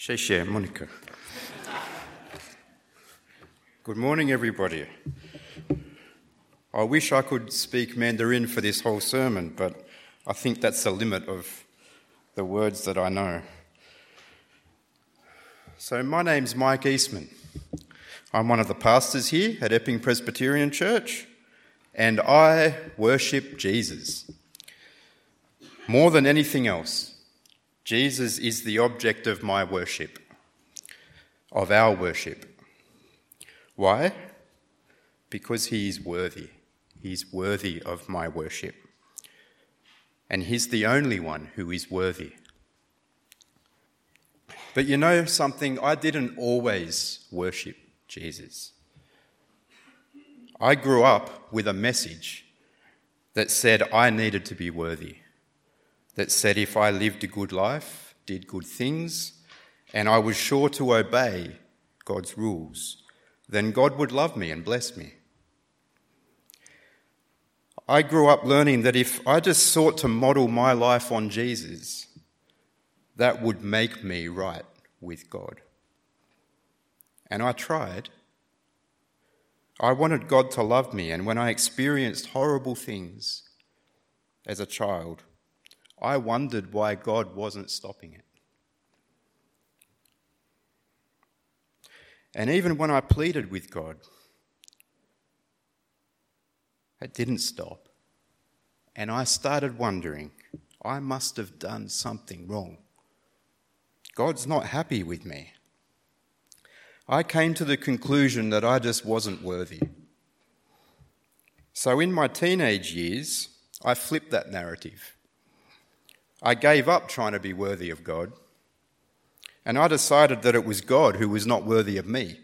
Sheshe, Monica. Good morning, everybody. I wish I could speak Mandarin for this whole sermon, but I think that's the limit of the words that I know. So, my name's Mike Eastman. I'm one of the pastors here at Epping Presbyterian Church, and I worship Jesus. More than anything else, Jesus is the object of my worship, of our worship. Why? Because he is worthy. He's worthy of my worship. And he's the only one who is worthy. But you know something? I didn't always worship Jesus. I grew up with a message that said I needed to be worthy that said if I lived a good life, did good things, and I was sure to obey God's rules, then God would love me and bless me. I grew up learning that if I just sought to model my life on Jesus, that would make me right with God. And I tried. I wanted God to love me, and when I experienced horrible things as a child, I wondered why God wasn't stopping it. And even when I pleaded with God, it didn't stop. And I started wondering, I must have done something wrong. God's not happy with me. I came to the conclusion that I just wasn't worthy. So in my teenage years, I flipped that narrative. I gave up trying to be worthy of God, and I decided that it was God who was not worthy of me.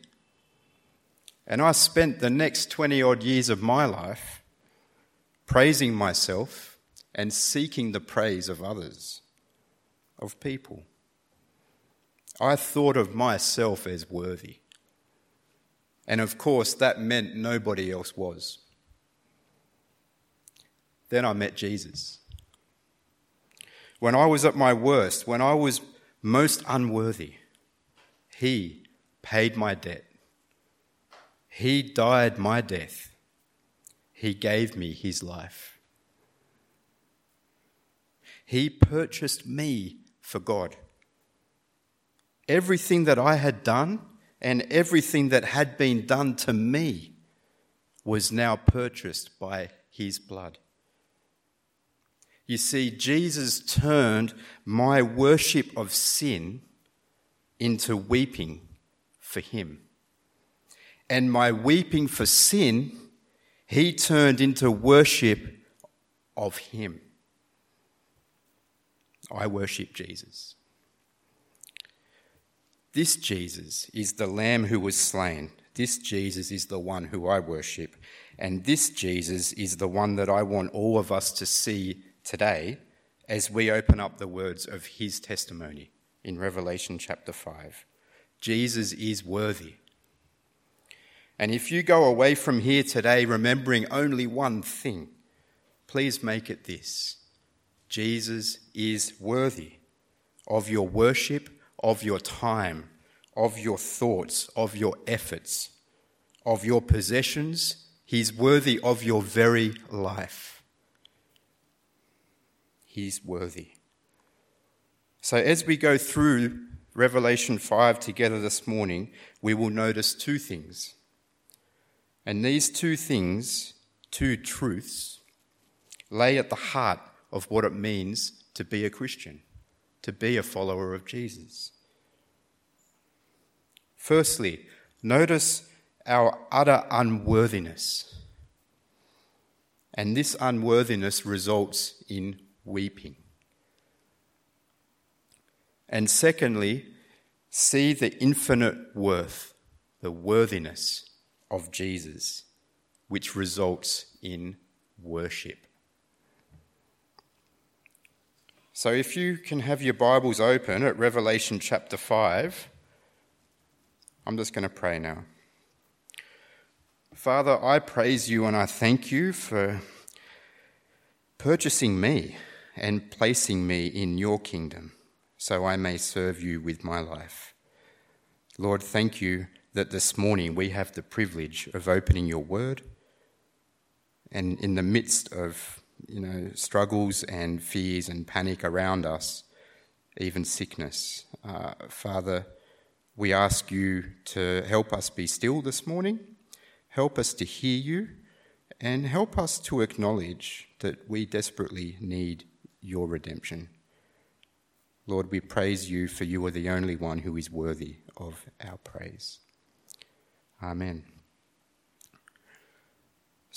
And I spent the next 20 odd years of my life praising myself and seeking the praise of others, of people. I thought of myself as worthy. And of course, that meant nobody else was. Then I met Jesus when I was at my worst, when I was most unworthy, He paid my debt. He died my death. He gave me His life. He purchased me for God. Everything that I had done and everything that had been done to me was now purchased by His blood. You see, Jesus turned my worship of sin into weeping for him. And my weeping for sin, he turned into worship of him. I worship Jesus. This Jesus is the Lamb who was slain. This Jesus is the one who I worship. And this Jesus is the one that I want all of us to see today as we open up the words of his testimony in Revelation chapter 5. Jesus is worthy. And if you go away from here today remembering only one thing, please make it this Jesus is worthy of your worship, of your time, of your thoughts, of your efforts, of your possessions. He's worthy of your very life. He's worthy. So, as we go through Revelation 5 together this morning, we will notice two things. And these two things, two truths, lay at the heart of what it means to be a Christian, to be a follower of Jesus. Firstly, notice our utter unworthiness. And this unworthiness results in weeping. And secondly, see the infinite worth, the worthiness of Jesus, which results in worship. So, if you can have your Bibles open at Revelation chapter 5, I'm just going to pray now. Father, I praise you and I thank you for purchasing me and placing me in your kingdom so I may serve you with my life. Lord, thank you that this morning we have the privilege of opening your word and in the midst of you know struggles and fears and panic around us even sickness uh, father we ask you to help us be still this morning help us to hear you and help us to acknowledge that we desperately need your redemption lord we praise you for you are the only one who is worthy of our praise amen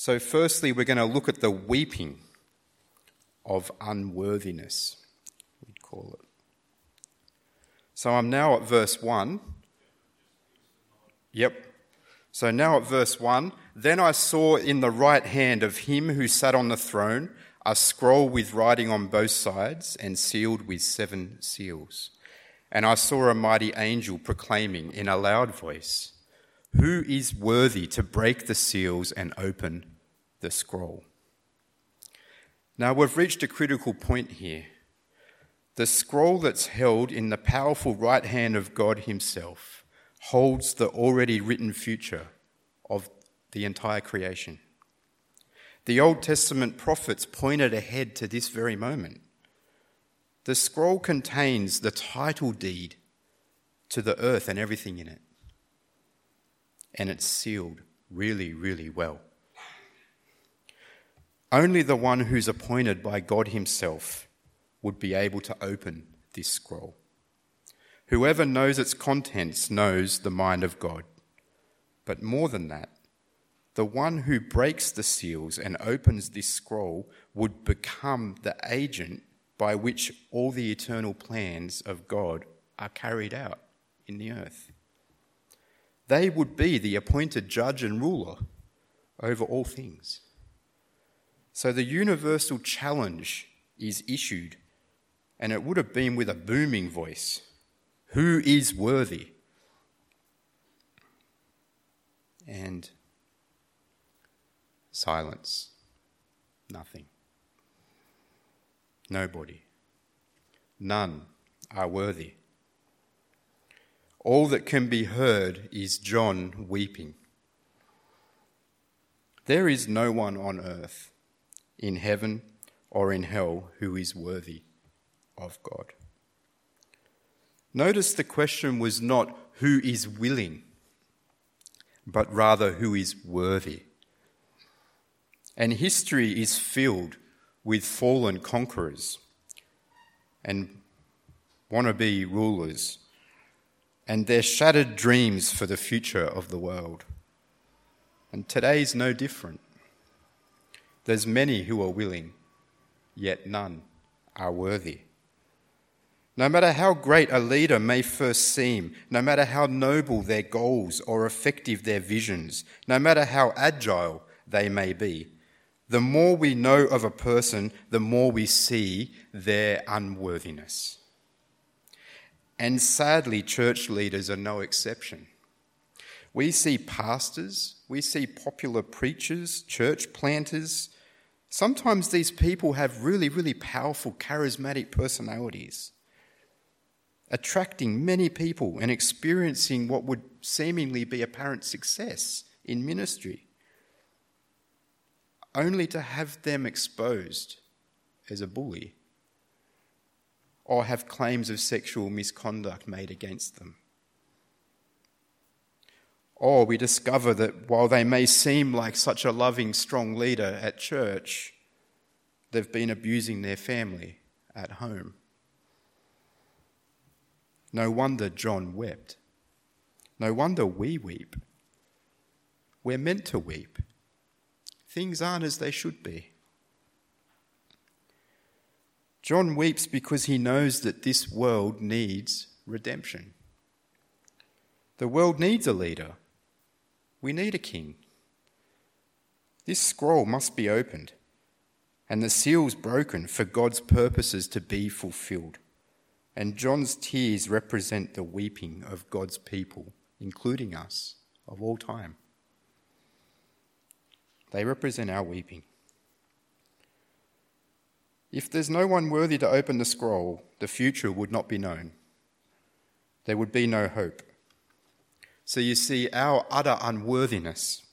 so, firstly, we're going to look at the weeping of unworthiness, we'd call it. So, I'm now at verse 1. Yep. So, now at verse 1 Then I saw in the right hand of him who sat on the throne a scroll with writing on both sides and sealed with seven seals. And I saw a mighty angel proclaiming in a loud voice, who is worthy to break the seals and open the scroll? Now we've reached a critical point here. The scroll that's held in the powerful right hand of God Himself holds the already written future of the entire creation. The Old Testament prophets pointed ahead to this very moment. The scroll contains the title deed to the earth and everything in it and it's sealed really, really well. Only the one who's appointed by God Himself would be able to open this scroll. Whoever knows its contents knows the mind of God. But more than that, the one who breaks the seals and opens this scroll would become the agent by which all the eternal plans of God are carried out in the earth. They would be the appointed judge and ruler over all things. So the universal challenge is issued, and it would have been with a booming voice Who is worthy? And silence. Nothing. Nobody. None are worthy. All that can be heard is John weeping. There is no one on earth, in heaven or in hell, who is worthy of God. Notice the question was not who is willing, but rather who is worthy. And history is filled with fallen conquerors and wannabe rulers and their shattered dreams for the future of the world. And today's no different. There's many who are willing, yet none are worthy. No matter how great a leader may first seem, no matter how noble their goals or effective their visions, no matter how agile they may be, the more we know of a person, the more we see their unworthiness. And sadly, church leaders are no exception. We see pastors, we see popular preachers, church planters. Sometimes these people have really, really powerful, charismatic personalities, attracting many people and experiencing what would seemingly be apparent success in ministry, only to have them exposed as a bully or have claims of sexual misconduct made against them. Or we discover that while they may seem like such a loving, strong leader at church, they've been abusing their family at home. No wonder John wept. No wonder we weep. We're meant to weep. Things aren't as they should be. John weeps because he knows that this world needs redemption. The world needs a leader. We need a king. This scroll must be opened and the seals broken for God's purposes to be fulfilled. And John's tears represent the weeping of God's people, including us, of all time. They represent our weeping. If there's no one worthy to open the scroll, the future would not be known. There would be no hope. So you see, our utter unworthiness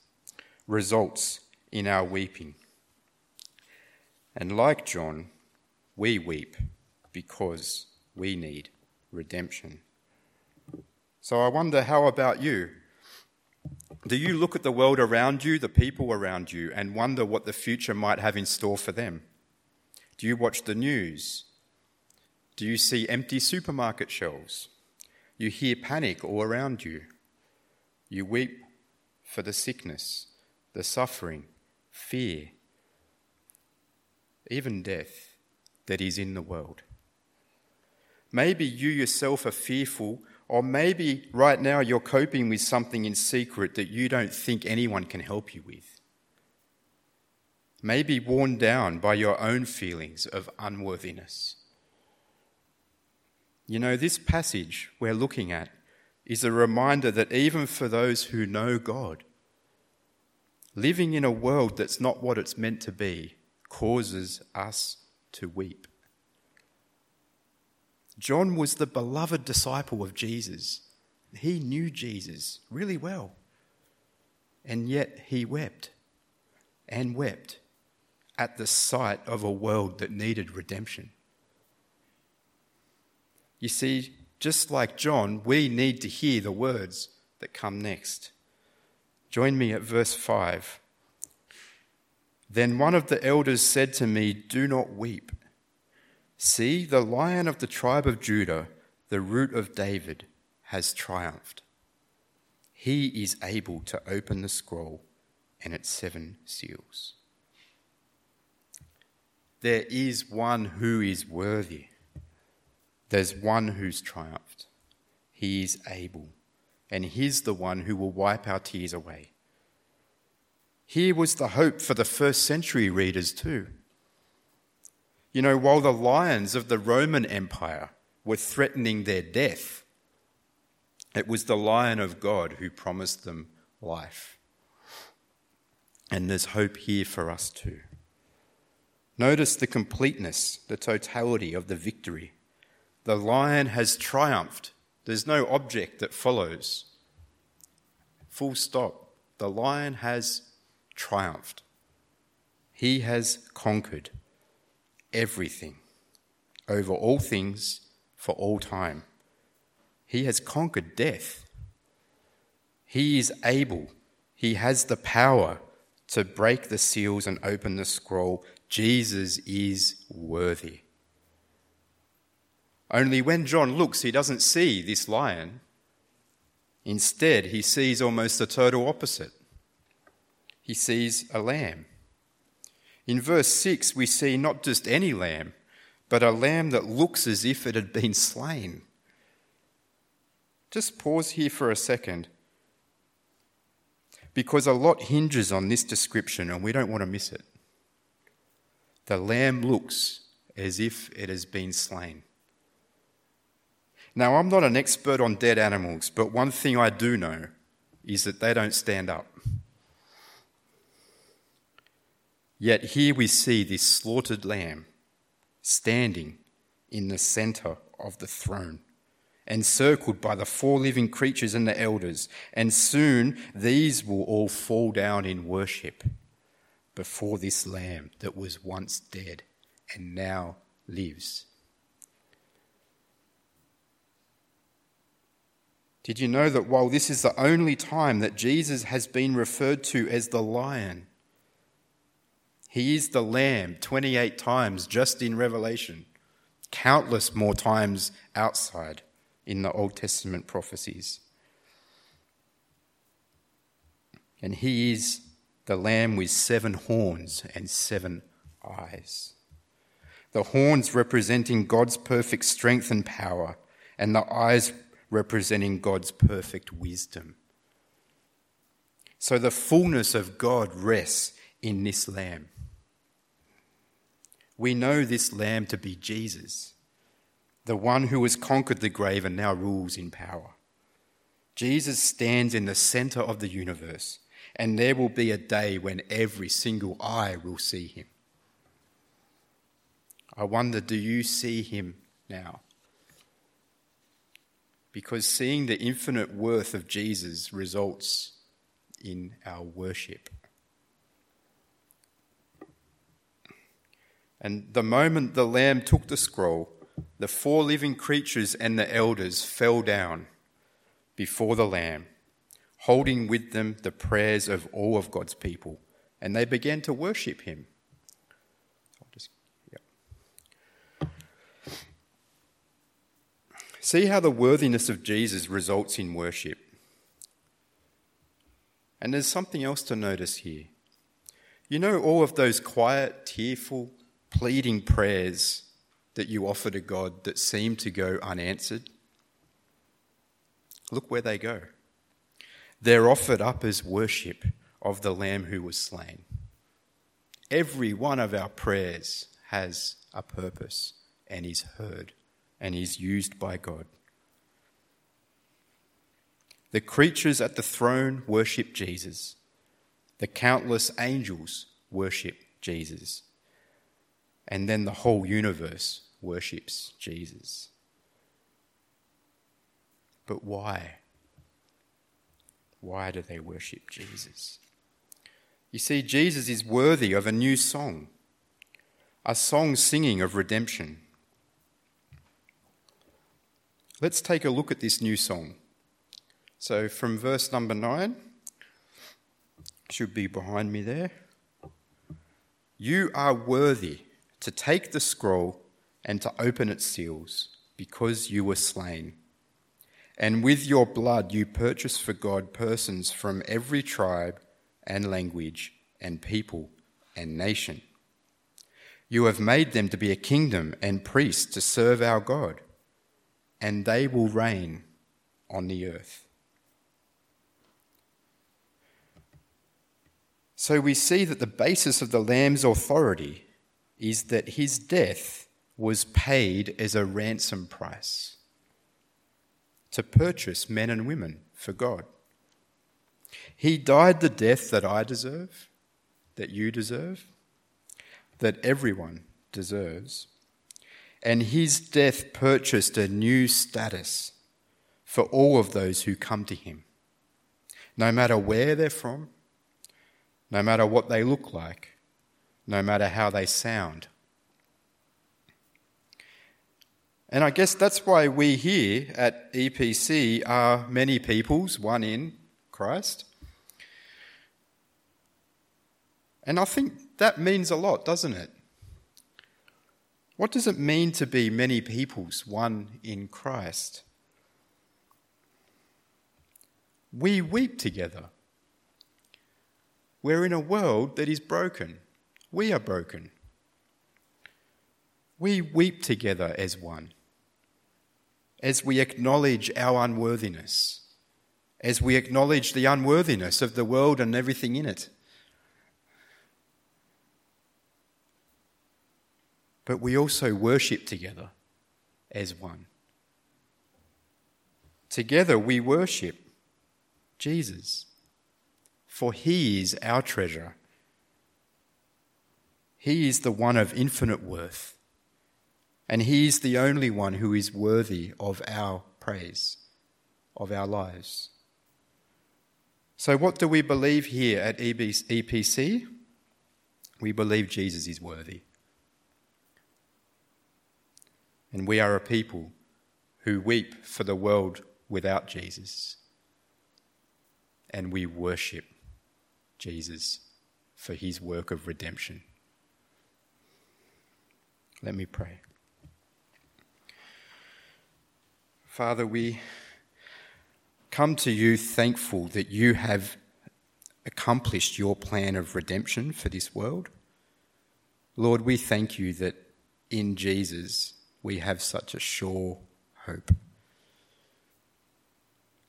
results in our weeping. And like John, we weep because we need redemption. So I wonder, how about you? Do you look at the world around you, the people around you, and wonder what the future might have in store for them? Do you watch the news? Do you see empty supermarket shelves? You hear panic all around you. You weep for the sickness, the suffering, fear, even death that is in the world. Maybe you yourself are fearful, or maybe right now you're coping with something in secret that you don't think anyone can help you with. Maybe worn down by your own feelings of unworthiness. You know, this passage we're looking at is a reminder that even for those who know God, living in a world that's not what it's meant to be causes us to weep. John was the beloved disciple of Jesus. He knew Jesus really well. And yet he wept and wept at the sight of a world that needed redemption. You see, just like John, we need to hear the words that come next. Join me at verse 5. Then one of the elders said to me, Do not weep. See, the lion of the tribe of Judah, the root of David, has triumphed. He is able to open the scroll and its seven seals. There is one who is worthy. There's one who's triumphed. He is able, and He's the one who will wipe our tears away. Here was the hope for the first century readers, too. You know, while the lions of the Roman Empire were threatening their death, it was the lion of God who promised them life. And there's hope here for us too. Notice the completeness, the totality of the victory. The lion has triumphed. There's no object that follows. Full stop. The lion has triumphed. He has conquered everything over all things for all time. He has conquered death. He is able, he has the power to break the seals and open the scroll. Jesus is worthy. Only when John looks, he doesn't see this lion. Instead, he sees almost the total opposite. He sees a lamb. In verse 6, we see not just any lamb, but a lamb that looks as if it had been slain. Just pause here for a second, because a lot hinges on this description and we don't want to miss it. The lamb looks as if it has been slain. Now, I'm not an expert on dead animals, but one thing I do know is that they don't stand up. Yet here we see this slaughtered lamb standing in the center of the throne, encircled by the four living creatures and the elders, and soon these will all fall down in worship before this lamb that was once dead and now lives. Did you know that while this is the only time that Jesus has been referred to as the lion, he is the lamb 28 times just in Revelation, countless more times outside in the Old Testament prophecies. And he is the lamb with seven horns and seven eyes. The horns representing God's perfect strength and power, and the eyes representing God's perfect wisdom. So the fullness of God rests in this lamb. We know this lamb to be Jesus, the one who has conquered the grave and now rules in power. Jesus stands in the center of the universe, and there will be a day when every single eye will see him. I wonder, do you see him now? Because seeing the infinite worth of Jesus results in our worship. And the moment the Lamb took the scroll, the four living creatures and the elders fell down before the Lamb, holding with them the prayers of all of God's people, and they began to worship him. Just, See how the worthiness of Jesus results in worship. And there's something else to notice here. You know, all of those quiet, tearful, pleading prayers that you offer to God that seem to go unanswered? Look where they go. They're offered up as worship of the Lamb who was slain. Every one of our prayers has a purpose and is heard and is used by God. The creatures at the throne worship Jesus. The countless angels worship Jesus. And then the whole universe worships Jesus. But why? Why do they worship Jesus? You see, Jesus is worthy of a new song, a song singing of redemption. Let's take a look at this new song. So, from verse number 9, should be behind me there. You are worthy to take the scroll and to open its seals, because you were slain. And with your blood you purchased for God persons from every tribe and language and people and nation. You have made them to be a kingdom and priests to serve our God, and they will reign on the earth. So we see that the basis of the Lamb's authority is that his death was paid as a ransom price to purchase men and women for God. He died the death that I deserve, that you deserve, that everyone deserves. And his death purchased a new status for all of those who come to him, no matter where they're from, no matter what they look like, no matter how they sound. And I guess that's why we here at EPC are many peoples, one in Christ. And I think that means a lot, doesn't it? What does it mean to be many peoples, one in Christ? We weep together. We're in a world that is broken. We are broken. We weep together as one, as we acknowledge our unworthiness, as we acknowledge the unworthiness of the world and everything in it. But we also worship together as one. Together we worship Jesus, for he is our treasure he is the one of infinite worth, and He is the only one who is worthy of our praise, of our lives. So, what do we believe here at EPC? We believe Jesus is worthy. And we are a people who weep for the world without Jesus. And we worship Jesus for his work of redemption. Let me pray. Father, we come to you thankful that you have accomplished your plan of redemption for this world. Lord, we thank you that in Jesus we have such a sure hope.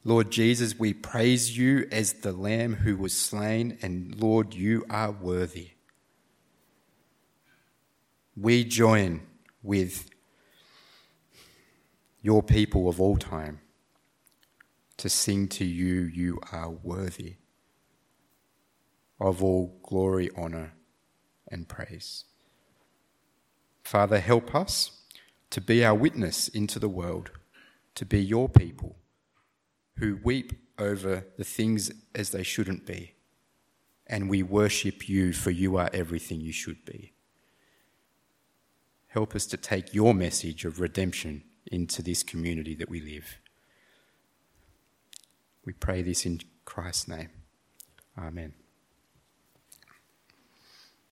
Lord Jesus, we praise you as the Lamb who was slain, and Lord, you are worthy we join with your people of all time to sing to you, you are worthy of all glory, honour, and praise. Father, help us to be our witness into the world, to be your people who weep over the things as they shouldn't be. And we worship you, for you are everything you should be. Help us to take your message of redemption into this community that we live. We pray this in Christ's name. Amen.